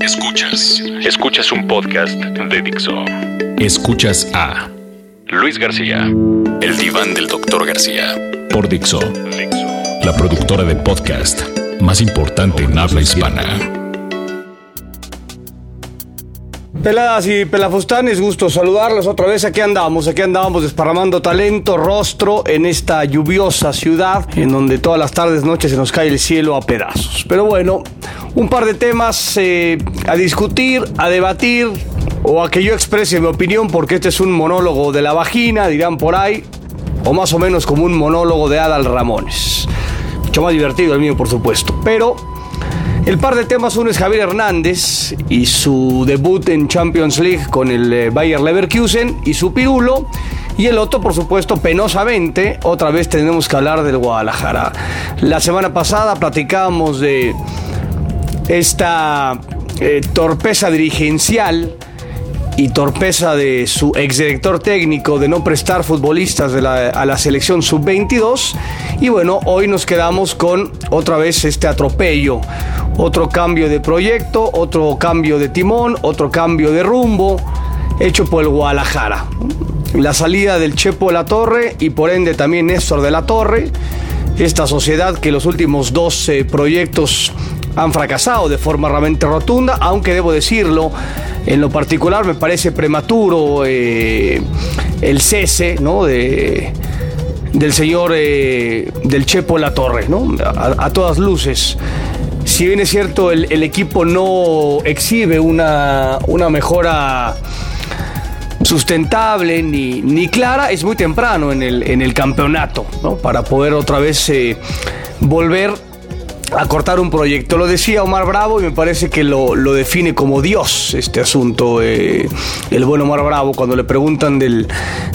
Escuchas. Escuchas un podcast de Dixo. Escuchas a Luis García. El diván del doctor García. Por Dixo. La productora de podcast más importante en habla hispana. Peladas y pelafustanes, gusto saludarlos otra vez. Aquí andamos, aquí andamos desparramando talento, rostro en esta lluviosa ciudad en donde todas las tardes, noches se nos cae el cielo a pedazos. Pero bueno, un par de temas eh, a discutir, a debatir o a que yo exprese mi opinión porque este es un monólogo de la vagina, dirán por ahí, o más o menos como un monólogo de Adal Ramones. Mucho más divertido el mío, por supuesto. Pero el par de temas, uno es Javier Hernández y su debut en Champions League con el eh, Bayer Leverkusen y su pirulo. Y el otro, por supuesto, penosamente, otra vez tenemos que hablar del Guadalajara. La semana pasada platicábamos de esta eh, torpeza dirigencial y torpeza de su exdirector técnico de no prestar futbolistas a la selección sub-22. Y bueno, hoy nos quedamos con otra vez este atropello, otro cambio de proyecto, otro cambio de timón, otro cambio de rumbo, hecho por el Guadalajara. La salida del Chepo de la Torre y por ende también Néstor de la Torre. Esta sociedad que los últimos dos proyectos han fracasado de forma realmente rotunda, aunque debo decirlo, en lo particular me parece prematuro eh, el cese ¿no? de, del señor eh, del Chepo La Torre, ¿no? a, todas luces. Si bien es cierto, el, equipo no exhibe una, una mejora sustentable ni, ni, clara, es muy temprano en el, en el campeonato, ¿no? Para poder otra vez eh, volver a cortar un proyecto. Lo decía Omar Bravo y me parece que lo, define como Dios este asunto. Eh, el buen Omar Bravo, cuando le preguntan del,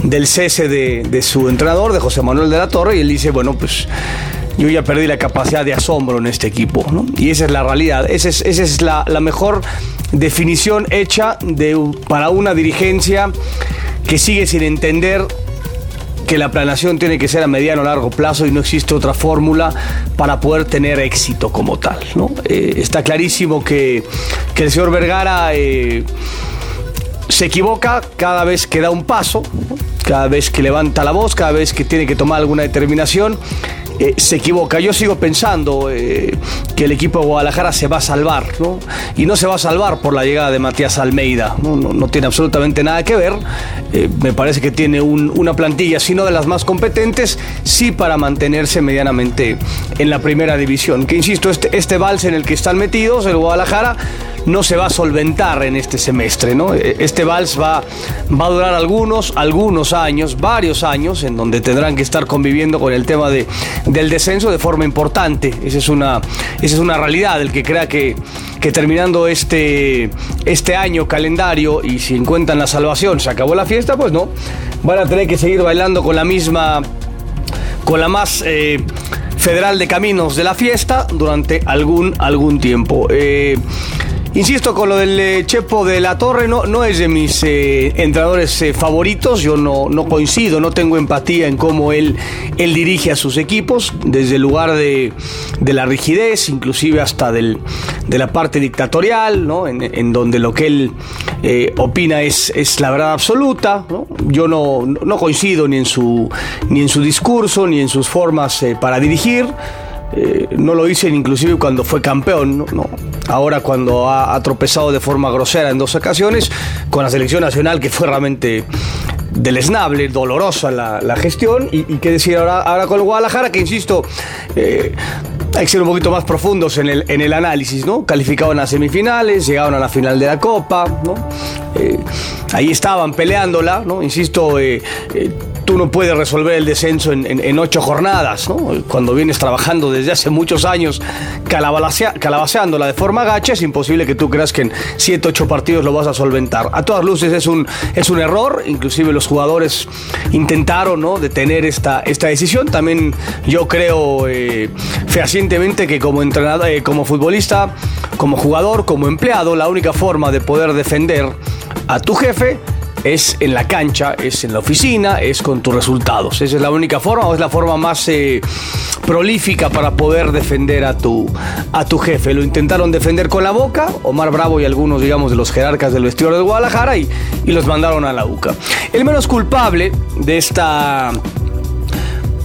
del cese de, su entrenador, de José Manuel de la Torre, y él dice, bueno, pues yo ya perdí la capacidad de asombro en este equipo. Y esa es la realidad. Esa es, esa es la, la, mejor definición hecha de, para una dirigencia que sigue sin entender que la planeación tiene que ser a mediano o largo plazo y no existe otra fórmula para poder tener éxito como tal. ¿no? Eh, está clarísimo que, el señor Vergara eh, se equivoca cada vez que da un paso, cada vez que levanta la voz, cada vez que tiene que tomar alguna determinación eh, se equivoca. Yo sigo pensando eh, que el equipo de Guadalajara se va a salvar, ¿no? Y no se va a salvar por la llegada de Matías Almeida, no, tiene absolutamente nada que ver. Eh, me parece que tiene una plantilla, si no de las más competentes, sí para mantenerse medianamente en la primera división. Que insisto, este, este vals en el que están metidos, el Guadalajara, no se va a solventar en este semestre, ¿no? E, este vals va, va a durar algunos, algunos años, varios años, en donde tendrán que estar conviviendo con el tema de, del descenso de forma importante. Esa es una, esa es una realidad. El que crea que, que terminando este, este año calendario y si encuentran la salvación, se acabó la fiesta, pues no. Van a tener que seguir bailando con la misma, con la más... Eh, federal de caminos de la fiesta durante algún, algún tiempo. Eh, Insisto con lo del eh, Chepo de la Torre, no, no es de mis eh, entrenadores eh, favoritos, yo no, no, coincido, no tengo empatía en cómo él, él dirige a sus equipos, desde el lugar de, la rigidez, inclusive hasta del, de la parte dictatorial, ¿no? en, donde lo que él opina es, es la verdad absoluta. Yo no, no coincido ni en, su, ni en su discurso, ni en sus formas para dirigir. Eh, no lo hice inclusive cuando fue campeón, ¿no? ahora cuando ha, tropezado de forma grosera en dos ocasiones con la selección nacional que fue realmente deleznable, dolorosa la, gestión y, qué decir ahora, ahora con Guadalajara que insisto eh, hay que ser un poquito más profundos en el, en el análisis, ¿no? Calificaban a semifinales, llegaron a la final de la Copa, ¿no? Eh, ahí estaban peleándola, ¿no? Insisto, tú no puedes resolver el descenso en, ocho jornadas, ¿no? Cuando vienes trabajando desde hace muchos años calabaceándola de forma gacha, es imposible que tú creas que en siete, ocho partidos lo vas a solventar. A todas luces es un, es un error, inclusive los jugadores intentaron ¿no? detener esta, esta decisión. También yo creo eh, fehacientemente que como entrenador, eh, como futbolista, como jugador, como empleado, la única forma de poder defender a tu jefe es en la cancha, es en la oficina, es con tus resultados. Esa es la única forma o es la forma más eh, prolífica para poder defender a tu, a tu jefe. Lo intentaron defender con la boca, Omar Bravo y algunos, digamos, de los jerarcas del vestidor de Guadalajara y, y los mandaron a la UCA. El menos culpable de esta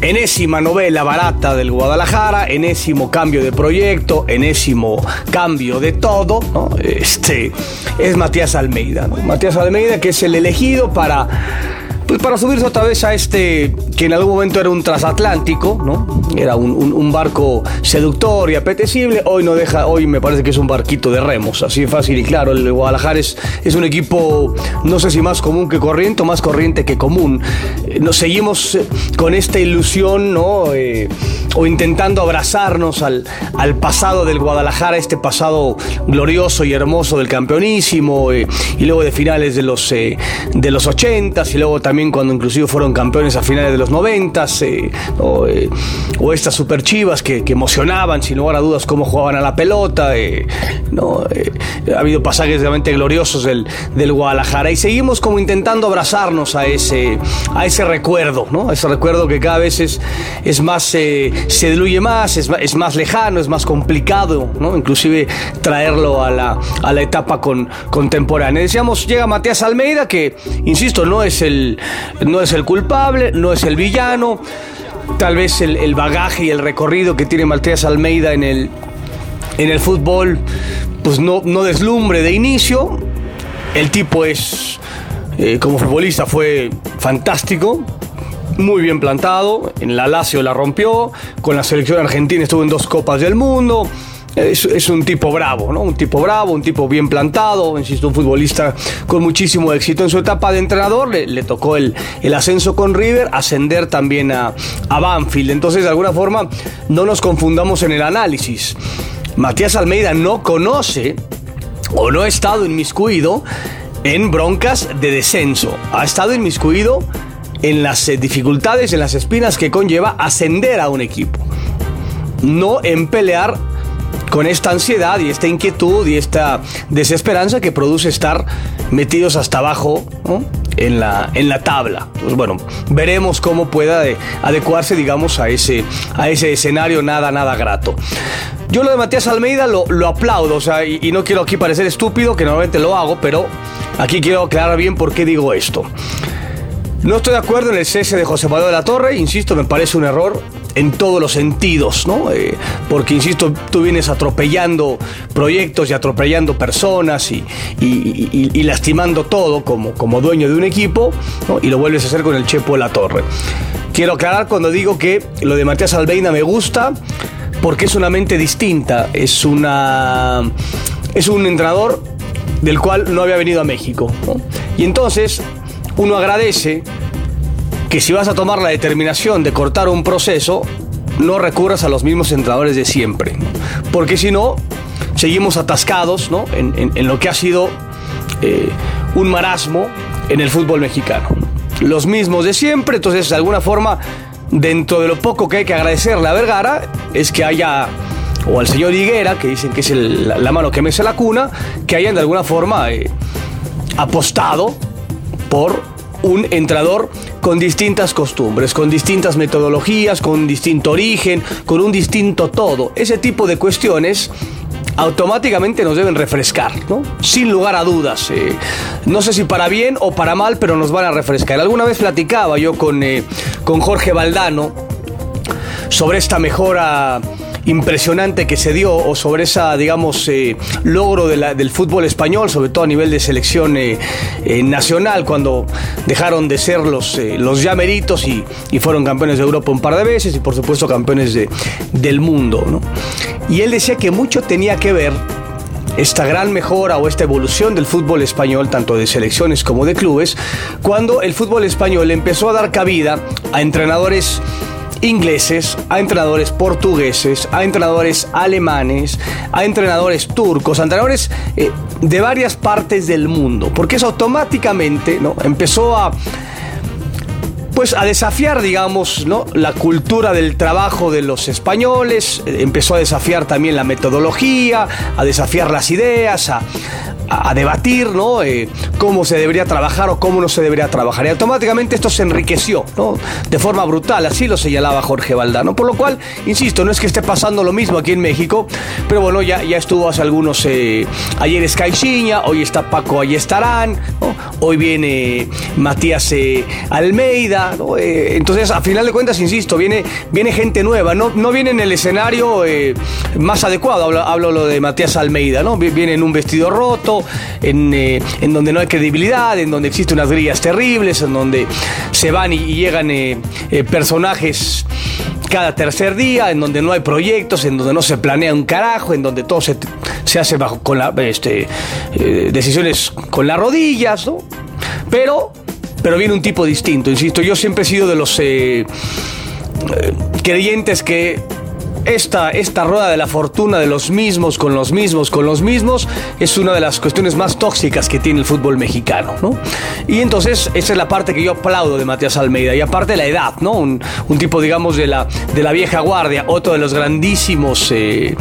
enésima novela barata del Guadalajara, enésimo cambio de proyecto, enésimo cambio de todo, Este es Matías Almeida, Matías Almeida que es el elegido para pues para subirse otra vez a este que en algún momento era un transatlántico, ¿no? Era un, barco seductor y apetecible. Hoy no deja, hoy me parece que es un barquito de remos, así de fácil y claro. El Guadalajara es, es un equipo, no sé si más común que corriente o más corriente que común. Eh, nos seguimos eh, con esta ilusión, ¿no? Eh, o intentando abrazarnos al, al pasado del Guadalajara, este pasado glorioso y hermoso del campeonísimo, y luego de finales de los, de los 80 y luego también cuando inclusive fueron campeones a finales de los 90 eh, eh, o, estas super chivas que, emocionaban sin lugar a dudas cómo jugaban a la pelota. Eh, ¿no? ha habido pasajes realmente gloriosos del, del, Guadalajara y seguimos como intentando abrazarnos a ese, a ese recuerdo, ¿no? ese recuerdo que cada vez es, es más, se diluye más, es, es, más lejano, es más complicado, ¿no? inclusive traerlo a la, a la etapa con, contemporánea. Decíamos, llega Matías Almeida, que, insisto, no es el, no es el culpable, no es el villano. Tal vez el, bagaje y el recorrido que tiene Matías Almeida en el, en el fútbol, pues no, no deslumbre de inicio. El tipo es, eh, como futbolista, fue fantástico, muy bien plantado. En la Lazio la rompió, con la selección argentina estuvo en dos Copas del Mundo es, un tipo bravo, ¿no? Un tipo bravo, un tipo bien plantado, insisto, un futbolista con muchísimo éxito. En su etapa de entrenador le, tocó el, el, ascenso con River, ascender también a, a Banfield. Entonces, de alguna forma, no nos confundamos en el análisis. Matías Almeida no conoce o no ha estado inmiscuido en broncas de descenso. Ha estado inmiscuido en las eh, dificultades, en las espinas que conlleva ascender a un equipo. No en pelear con esta ansiedad y esta inquietud y esta desesperanza que produce estar metidos hasta abajo en, la, en la tabla. Entonces, bueno, veremos cómo pueda adecuarse, digamos, a ese, a ese escenario nada, nada grato. Yo lo de Matías Almeida lo, aplaudo, o sea, y no quiero aquí parecer estúpido, que normalmente lo hago, pero aquí quiero aclarar bien por qué digo esto. No estoy de acuerdo en el cese de José Manuel de la Torre, insisto, me parece un error en todos los sentidos, ¿no? Eh, porque, insisto, tú vienes atropellando proyectos y atropellando personas y, lastimando todo como, como dueño de un equipo, Y lo vuelves a hacer con el Chepo de la Torre. Quiero aclarar cuando digo que lo de Matías Albeina me gusta porque es una mente distinta, es una es un entrenador del cual no había venido a México. Y entonces uno agradece que si vas a tomar la determinación de cortar un proceso, no recurras a los mismos entrenadores de siempre. Porque si no, seguimos atascados ¿no? en, lo que ha sido eh, un marasmo en el fútbol mexicano. Los mismos de siempre, entonces de alguna forma, dentro de lo poco que hay que agradecerle a Vergara, es que haya, o al señor Higuera, que dicen que es la, mano que mece la cuna, que hayan de alguna forma eh, apostado por un entrador con distintas costumbres, con distintas metodologías, con distinto origen, con un distinto todo. Ese tipo de cuestiones automáticamente nos deben refrescar, ¿no? Sin lugar a dudas. Eh, no sé si para bien o para mal, pero nos van a refrescar. Alguna vez platicaba yo con, eh, con Jorge Valdano sobre esta mejora impresionante que se dio o sobre esa, digamos, eh, logro del fútbol español, sobre todo a nivel de selección eh, eh, nacional, cuando dejaron de ser los, los llameritos y, y, fueron campeones de Europa un par de veces y por supuesto campeones de, del mundo. ¿no? Y él decía que mucho tenía que ver esta gran mejora o esta evolución del fútbol español, tanto de selecciones como de clubes, cuando el fútbol español empezó a dar cabida a entrenadores ingleses, a entrenadores portugueses, a entrenadores alemanes, a entrenadores turcos, a entrenadores eh, de varias partes del mundo, porque eso automáticamente ¿no? empezó a pues a desafiar, digamos, ¿no? la cultura del trabajo de los españoles, empezó a desafiar también la metodología, a desafiar las ideas, a, debatir, ¿no? Eh, cómo se debería trabajar o cómo no se debería trabajar. Y automáticamente esto se enriqueció, ¿no? De forma brutal, así lo señalaba Jorge Valdano. Por lo cual, insisto, no es que esté pasando lo mismo aquí en México, pero bueno, ya, ya estuvo hace algunos, eh, ayer es Caixinha, hoy está Paco Ayestarán, hoy viene Matías eh, Almeida, entonces a final de cuentas, insisto, viene, viene gente nueva, no, no viene en el escenario más adecuado, hablo, hablo lo de Matías Almeida, ¿no? Viene en un vestido roto, eh, en, donde no hay credibilidad, en donde existen unas grillas terribles, en donde se van y, llegan eh, eh, personajes cada tercer día, en donde no hay proyectos, en donde no se planea un carajo, en donde todo se, hace bajo con la, este, decisiones con las rodillas, ¿no? Pero, pero viene un tipo distinto, insisto, yo siempre he sido de los creyentes que esta, esta rueda de la fortuna de los mismos con los mismos con los mismos es una de las cuestiones más tóxicas que tiene el fútbol mexicano, ¿no? Y entonces esa es la parte que yo aplaudo de Matías Almeida y aparte la edad, ¿no? Un, tipo, digamos, de la, de la vieja guardia, otro de los grandísimos eh,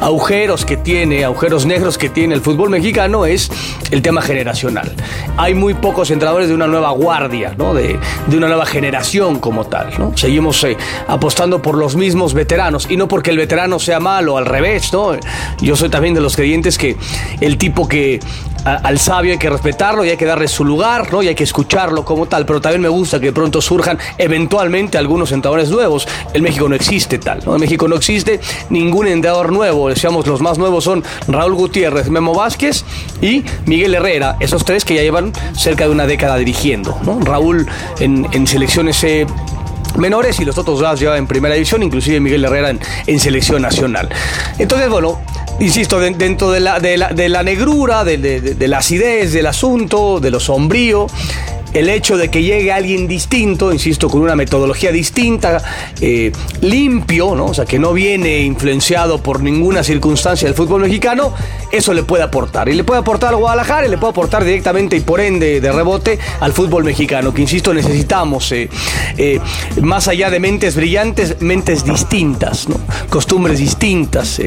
agujeros que tiene, agujeros negros que tiene el fútbol mexicano es el tema generacional. Hay muy pocos entrenadores de una nueva guardia, ¿no? De, una nueva generación como tal, ¿no? Seguimos eh, apostando por los mismos veteranos no porque el veterano sea malo, al revés, ¿no? Yo soy también de los creyentes que el tipo que al sabio hay que respetarlo y hay que darle su lugar, ¿no? Y hay que escucharlo como tal, pero también me gusta que pronto surjan eventualmente algunos entrenadores nuevos. En México no existe tal, ¿no? En México no existe ningún entrenador nuevo, decíamos los más nuevos son Raúl Gutiérrez, Memo Vázquez y Miguel Herrera, esos tres que ya llevan cerca de una década dirigiendo, ¿no? Raúl en, selecciones eh, menores y los otros ya en primera división, inclusive Miguel Herrera en, selección nacional. Entonces, bueno, insisto, dentro de la, de la, de la negrura, de, de, la acidez del asunto, de lo sombrío, el hecho de que llegue alguien distinto, insisto, con una metodología distinta, eh, limpio, ¿no? o sea, que no viene influenciado por ninguna circunstancia del fútbol mexicano, eso le puede aportar. Y le puede aportar al Guadalajara y le puede aportar directamente y por ende de rebote al fútbol mexicano, que insisto, necesitamos, eh, eh, más allá de mentes brillantes, mentes distintas, costumbres distintas,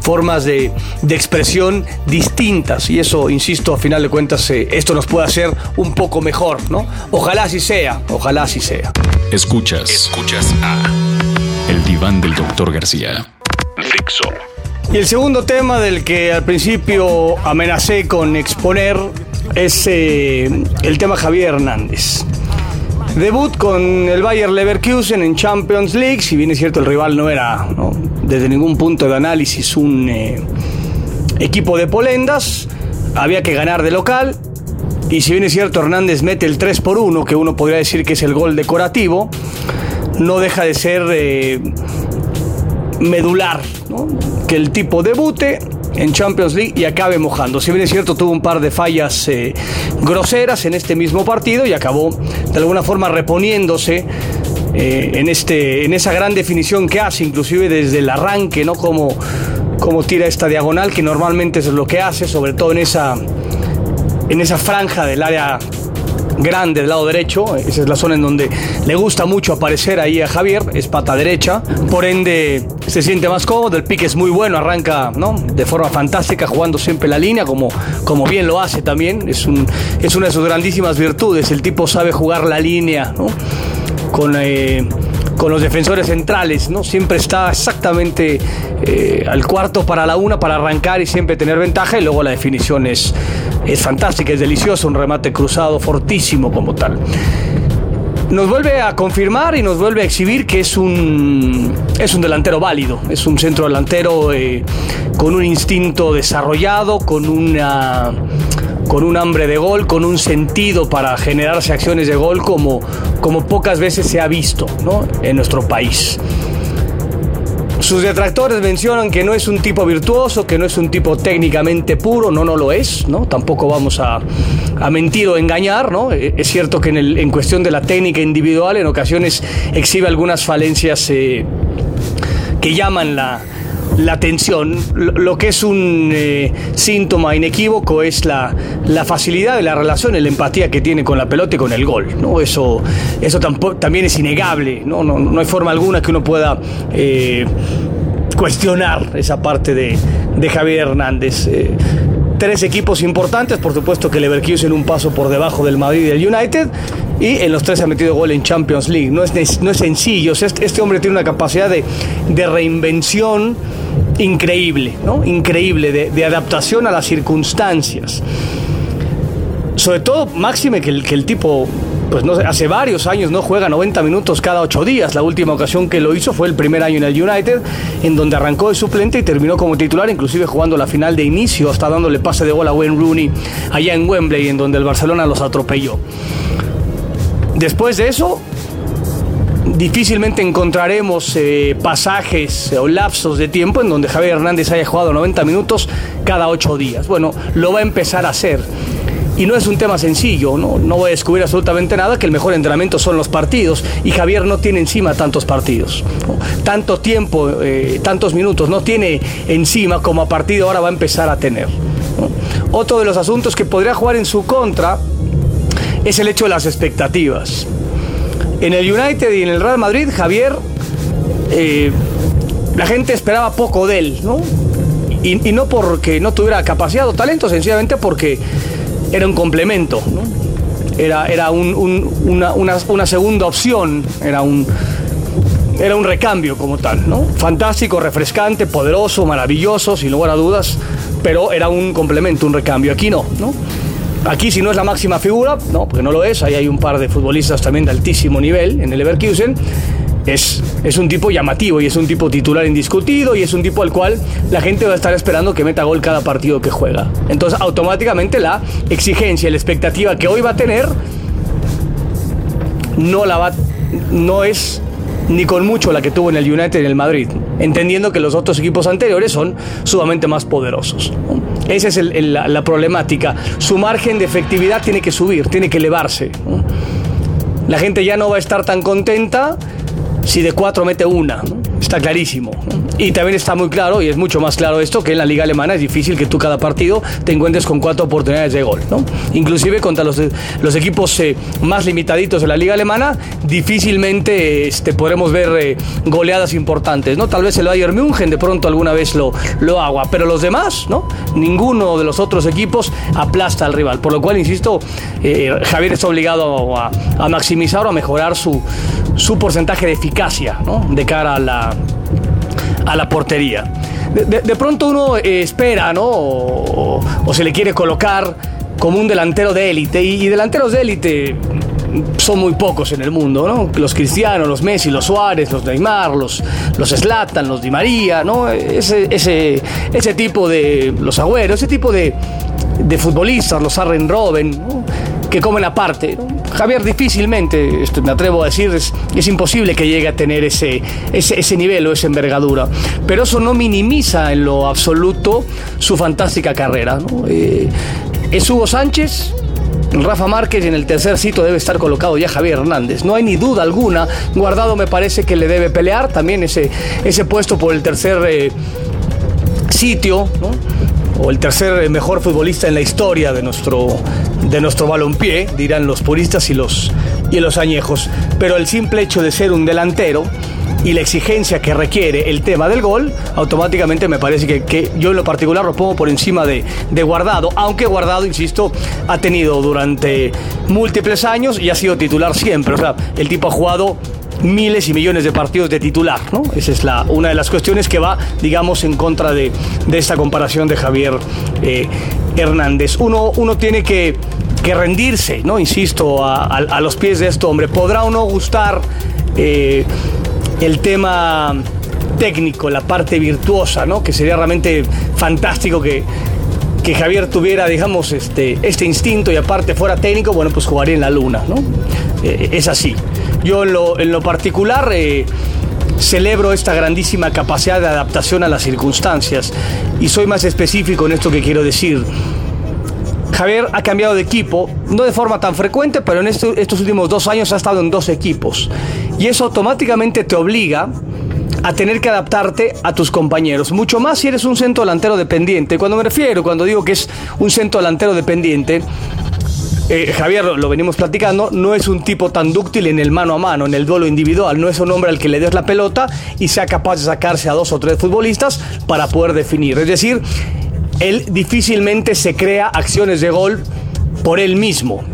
formas de, de, expresión distintas. Y eso, insisto, a final de cuentas, esto nos puede hacer un poco mejor ¿no? Ojalá así sea, ojalá así sea. Escuchas, escuchas a El diván del doctor García. Fixo. Y el segundo tema del que al principio amenacé con exponer es eh, el tema Javier Hernández. Debut con el Bayer Leverkusen en Champions League, si bien es cierto el rival no era desde ningún punto de análisis un eh, equipo de polendas, había que ganar de local, y si bien es cierto, Hernández mete el 3 por 1, que uno podría decir que es el gol decorativo, no deja de ser eh, medular, que el tipo debute en Champions League y acabe mojando. Si bien es cierto, tuvo un par de fallas eh, groseras en este mismo partido y acabó de alguna forma reponiéndose eh, en, este, en esa gran definición que hace, inclusive desde el arranque, ¿no? Como, como tira esta diagonal, que normalmente es lo que hace, sobre todo en esa en esa franja del área grande del lado derecho. Esa es la zona en donde le gusta mucho aparecer ahí a Javier, es pata derecha. Por ende, se siente más cómodo. El pique es muy bueno, arranca ¿no? de forma fantástica, jugando siempre la línea, como, como bien lo hace también. Es, un, es una de sus grandísimas virtudes. El tipo sabe jugar la línea ¿no? con. Eh, con los defensores centrales, ¿no? Siempre está exactamente eh, al cuarto para la una para arrancar y siempre tener ventaja y luego la definición es, es fantástica, es deliciosa, un remate cruzado fortísimo como tal. Nos vuelve a confirmar y nos vuelve a exhibir que es un, es un delantero válido, es un centro delantero eh, con un instinto desarrollado, con una con un hambre de gol, con un sentido para generarse acciones de gol como, como pocas veces se ha visto en nuestro país. Sus detractores mencionan que no es un tipo virtuoso, que no es un tipo técnicamente puro, no, no lo es, ¿no? Tampoco vamos a, mentir o engañar, ¿no? E, es cierto que en, el, en, cuestión de la técnica individual en ocasiones exhibe algunas falencias eh, que llaman la, la tensión. Lo, que es un eh, síntoma inequívoco es la, la, facilidad de la relación, la empatía que tiene con la pelota y con el gol. ¿no? Eso, eso también es innegable. ¿no? No, no hay forma alguna que uno pueda eh, cuestionar esa parte de, de Javier Hernández. Eh, tres equipos importantes, por supuesto que Leverkusen un paso por debajo del Madrid y del United, y en los tres ha metido gol en Champions League. No es, no es sencillo, este, este, hombre tiene una capacidad de, de reinvención increíble, ¿no? Increíble, de, adaptación a las circunstancias. Sobre todo, máxime que el, que el tipo pues no hace varios años no juega 90 minutos cada ocho días. La última ocasión que lo hizo fue el primer año en el United, en donde arrancó de suplente y terminó como titular, inclusive jugando la final de inicio, hasta dándole pase de gol a Wayne Rooney allá en Wembley, en donde el Barcelona los atropelló. Después de eso, difícilmente encontraremos eh, pasajes o lapsos de tiempo en donde Javier Hernández haya jugado 90 minutos cada ocho días. Bueno, lo va a empezar a hacer. Y no es un tema sencillo, ¿no? no voy a descubrir absolutamente nada, que el mejor entrenamiento son los partidos y Javier no tiene encima tantos partidos. Tanto tiempo, eh, tantos minutos no tiene encima como a partido ahora va a empezar a tener. Otro de los asuntos que podría jugar en su contra es el hecho de las expectativas. En el United y en el Real Madrid, Javier, eh, la gente esperaba poco de él, ¿no? Y, no porque no tuviera capacidad o talento, sencillamente porque era un complemento, era, era una, segunda opción, era un, era un recambio como tal, ¿no? Fantástico, refrescante, poderoso, maravilloso, sin lugar a dudas, pero era un complemento, un recambio. Aquí no, ¿no? Aquí si no es la máxima figura, no, porque no lo es, ahí hay un par de futbolistas también de altísimo nivel en el Leverkusen, es, es un tipo llamativo y es un tipo titular indiscutido y es un tipo al cual la gente va a estar esperando que meta gol cada partido que juega. Entonces automáticamente la exigencia, la expectativa que hoy va a tener no la va no es ni con mucho la que tuvo en el United y en el Madrid, entendiendo que los otros equipos anteriores son sumamente más poderosos. Esa es la, problemática. Su margen de efectividad tiene que subir, tiene que elevarse. La gente ya no va a estar tan contenta si de cuatro mete una. Está clarísimo. Y también está muy claro, y es mucho más claro esto, que en la liga alemana es difícil que tú cada partido te encuentres con cuatro oportunidades de gol. ¿no? Inclusive contra los, los equipos eh, más limitaditos de la liga alemana, difícilmente este, podremos ver eh, goleadas importantes. ¿no? Tal vez el Bayern München de pronto alguna vez lo, lo haga, pero los demás, ¿no? ninguno de los otros equipos aplasta al rival. Por lo cual, insisto, eh, Javier está obligado a, a maximizar o a mejorar su, su porcentaje de eficacia ¿no? de cara a la a la portería. De, pronto uno eh, espera, ¿no? O, se le quiere colocar como un delantero de élite. Y, delanteros de élite son muy pocos en el mundo, ¿no? Los cristianos, los Messi, los Suárez, los Neymar, los, los Zlatan, los Di María, ¿no? Ese, ese, ese tipo de. los Agüeros, ese tipo de, de futbolistas, los Arren Robben, ¿no? Que comen aparte. Javier difícilmente, esto me atrevo a decir, es, imposible que llegue a tener ese, ese, nivel o esa envergadura. Pero eso no minimiza en lo absoluto su fantástica carrera. Eh, es Hugo Sánchez, Rafa Márquez y en el tercer sitio debe estar colocado ya Javier Hernández. No hay ni duda alguna. Guardado me parece que le debe pelear también ese, ese puesto por el tercer eh, sitio, o el tercer mejor futbolista en la historia de nuestro, de nuestro balompié, dirán los puristas y los, y los añejos. Pero el simple hecho de ser un delantero y la exigencia que requiere el tema del gol, automáticamente me parece que, yo en lo particular lo pongo por encima de, de, Guardado, aunque Guardado, insisto, ha tenido durante múltiples años y ha sido titular siempre. O sea, el tipo ha jugado miles y millones de partidos de titular, ¿no? Esa es la, una de las cuestiones que va, digamos, en contra de, esta comparación de Javier eh, Hernández. Uno, uno tiene que, rendirse, ¿no? Insisto, a, los pies de este hombre. Podrá o no gustar eh, el tema técnico, la parte virtuosa, ¿no? Que sería realmente fantástico que, que Javier tuviera, digamos, este, este instinto y aparte fuera técnico, bueno, pues jugaría en la luna, ¿no? Eh, es así. Yo en lo, particular eh, celebro esta grandísima capacidad de adaptación a las circunstancias y soy más específico en esto que quiero decir. Javier ha cambiado de equipo, no de forma tan frecuente, pero en estos últimos dos años ha estado en dos equipos. Y eso automáticamente te obliga a tener que adaptarte a tus compañeros. Mucho más si eres un centro delantero dependiente. Cuando me refiero, cuando digo que es un centro delantero dependiente, eh, Javier, lo venimos platicando, no es un tipo tan dúctil en el mano a mano, en el duelo individual. No es un hombre al que le des la pelota y sea capaz de sacarse a dos o tres futbolistas para poder definir. Es decir, él difícilmente se crea acciones de gol por él mismo.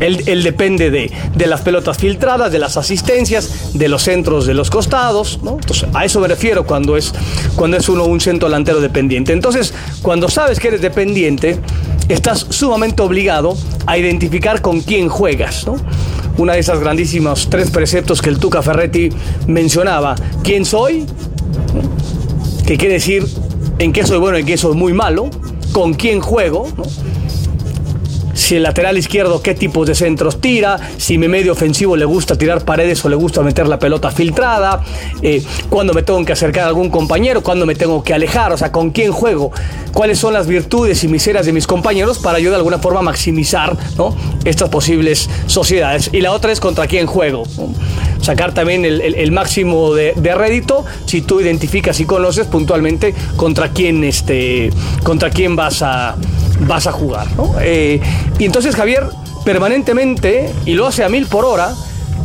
Él, depende de, las pelotas filtradas, de las asistencias, de los centros de los costados. Entonces, a eso me refiero cuando es, cuando es uno un centro delantero dependiente. Entonces, cuando sabes que eres dependiente, estás sumamente obligado a identificar con quién juegas. ¿no? Una de esas grandísimos tres preceptos que el Tuca Ferretti mencionaba. ¿Quién soy? ¿Qué quiere decir en qué soy bueno en qué soy muy malo? ¿Con quién juego? Si el lateral izquierdo qué tipos de centros tira, si mi medio ofensivo le gusta tirar paredes o le gusta meter la pelota filtrada, eh, cuándo me tengo que acercar a algún compañero, cuándo me tengo que alejar, o sea, con quién juego, cuáles son las virtudes y miserias de mis compañeros para yo de alguna forma maximizar estas posibles sociedades. Y la otra es contra quién juego. Sacar también el, máximo de, rédito. Si tú identificas y conoces puntualmente contra quién, este, contra quién vas a vas a jugar. Eh, y entonces Javier permanentemente, y lo hace a mil por hora,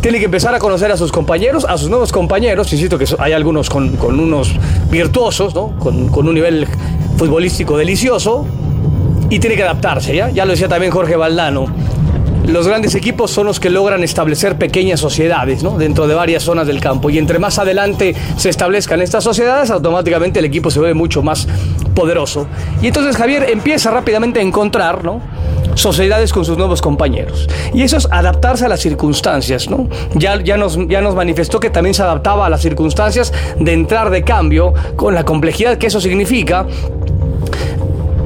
tiene que empezar a conocer a sus compañeros, a sus nuevos compañeros, insisto que hay algunos con, unos virtuosos, con, con, un nivel futbolístico delicioso, y tiene que adaptarse, ¿ya? Ya lo decía también Jorge Valdano los grandes equipos son los que logran establecer pequeñas sociedades ¿no? dentro de varias zonas del campo. Y entre más adelante se establezcan estas sociedades, automáticamente el equipo se ve mucho más poderoso. Y entonces Javier empieza rápidamente a encontrar ¿no? sociedades con sus nuevos compañeros. Y eso es adaptarse a las circunstancias. ¿no? Ya, ya, nos, ya nos manifestó que también se adaptaba a las circunstancias de entrar de cambio con la complejidad que eso significa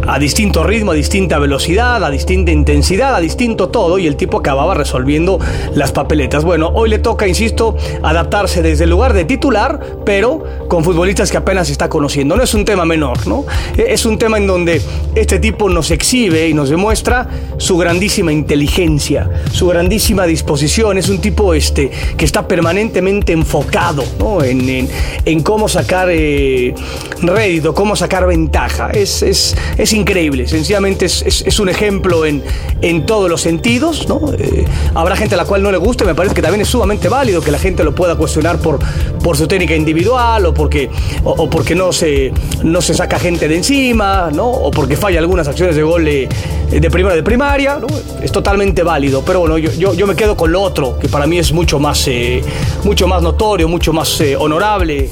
a distinto ritmo, a distinta velocidad, a distinta intensidad, a distinto todo, y el tipo acababa resolviendo las papeletas. Bueno, hoy le toca, insisto, adaptarse desde el lugar de titular, pero con futbolistas que apenas está conociendo. No es un tema menor, ¿no? E, es un tema en donde este tipo nos exhibe y nos demuestra su grandísima inteligencia, su grandísima disposición. Es un tipo este, que está permanentemente enfocado ¿no? en, en, cómo sacar eh, rédito, cómo sacar ventaja. Es, es, es increíble, sencillamente es, un ejemplo en, en, todos los sentidos. ¿no? Eh, habrá gente a la cual no le guste, me parece que también es sumamente válido que la gente lo pueda cuestionar por, por su técnica individual o porque, o, porque no, se, no se saca gente de encima, ¿no? o porque falla algunas acciones de gol de, de primera de primaria. Es totalmente válido, pero bueno, yo, yo, me quedo con lo otro, que para mí es mucho más, eh, mucho más notorio, mucho más eh, honorable,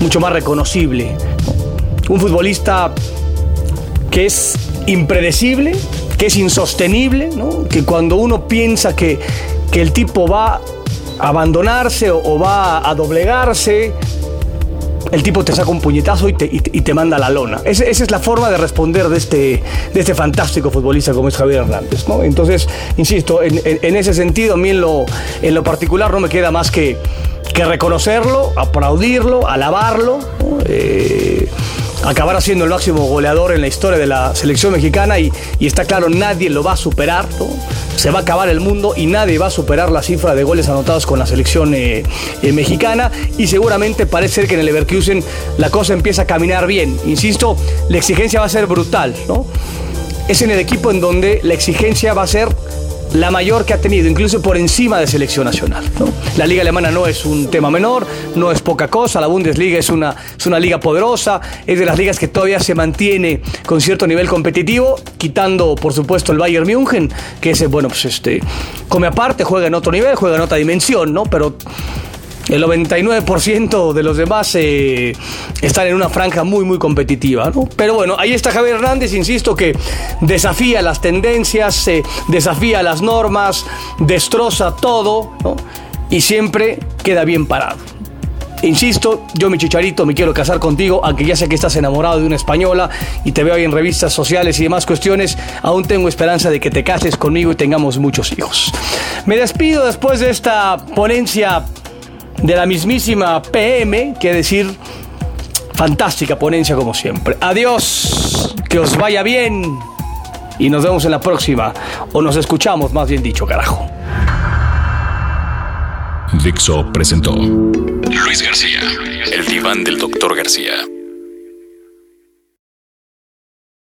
mucho más reconocible. Un futbolista que es impredecible, que es insostenible, que cuando uno piensa que, que, el tipo va a abandonarse o, va a doblegarse, el tipo te saca un puñetazo y te, y, te manda a la lona. esa es la forma de responder de este, de este fantástico futbolista como es Javier Hernández. Entonces, insisto, en, en, ese sentido, a mí en lo, en lo particular no me queda más que, que reconocerlo, aplaudirlo, alabarlo. Eh, acabará siendo el máximo goleador en la historia de la selección mexicana y, está claro, nadie lo va a superar. Se va a acabar el mundo y nadie va a superar la cifra de goles anotados con la selección eh, eh, mexicana y seguramente parece ser que en el Leverkusen la cosa empieza a caminar bien. Insisto, la exigencia va a ser brutal. ¿no? Es en el equipo en donde la exigencia va a ser la mayor que ha tenido, incluso por encima de selección nacional. La liga alemana no es un tema menor, no es poca cosa, la Bundesliga es una, es una liga poderosa, es de las ligas que todavía se mantiene con cierto nivel competitivo, quitando por supuesto el Bayern München, que ese, bueno, pues este, come aparte, juega en otro nivel, juega en otra dimensión, ¿no? Pero el 99% de los demás eh, están en una franja muy, muy competitiva. ¿no? Pero bueno, ahí está Javier Hernández, insisto, que desafía las tendencias, eh, desafía las normas, destroza todo ¿no? y siempre queda bien parado. Insisto, yo mi chicharito me quiero casar contigo, aunque ya sé que estás enamorado de una española y te veo ahí en revistas sociales y demás cuestiones, aún tengo esperanza de que te cases conmigo y tengamos muchos hijos. Me despido después de esta ponencia de la mismísima PM, que decir, fantástica ponencia como siempre. Adiós, que os vaya bien y nos vemos en la próxima, o nos escuchamos más bien dicho, carajo. Dixo presentó Luis García, el diván del doctor García.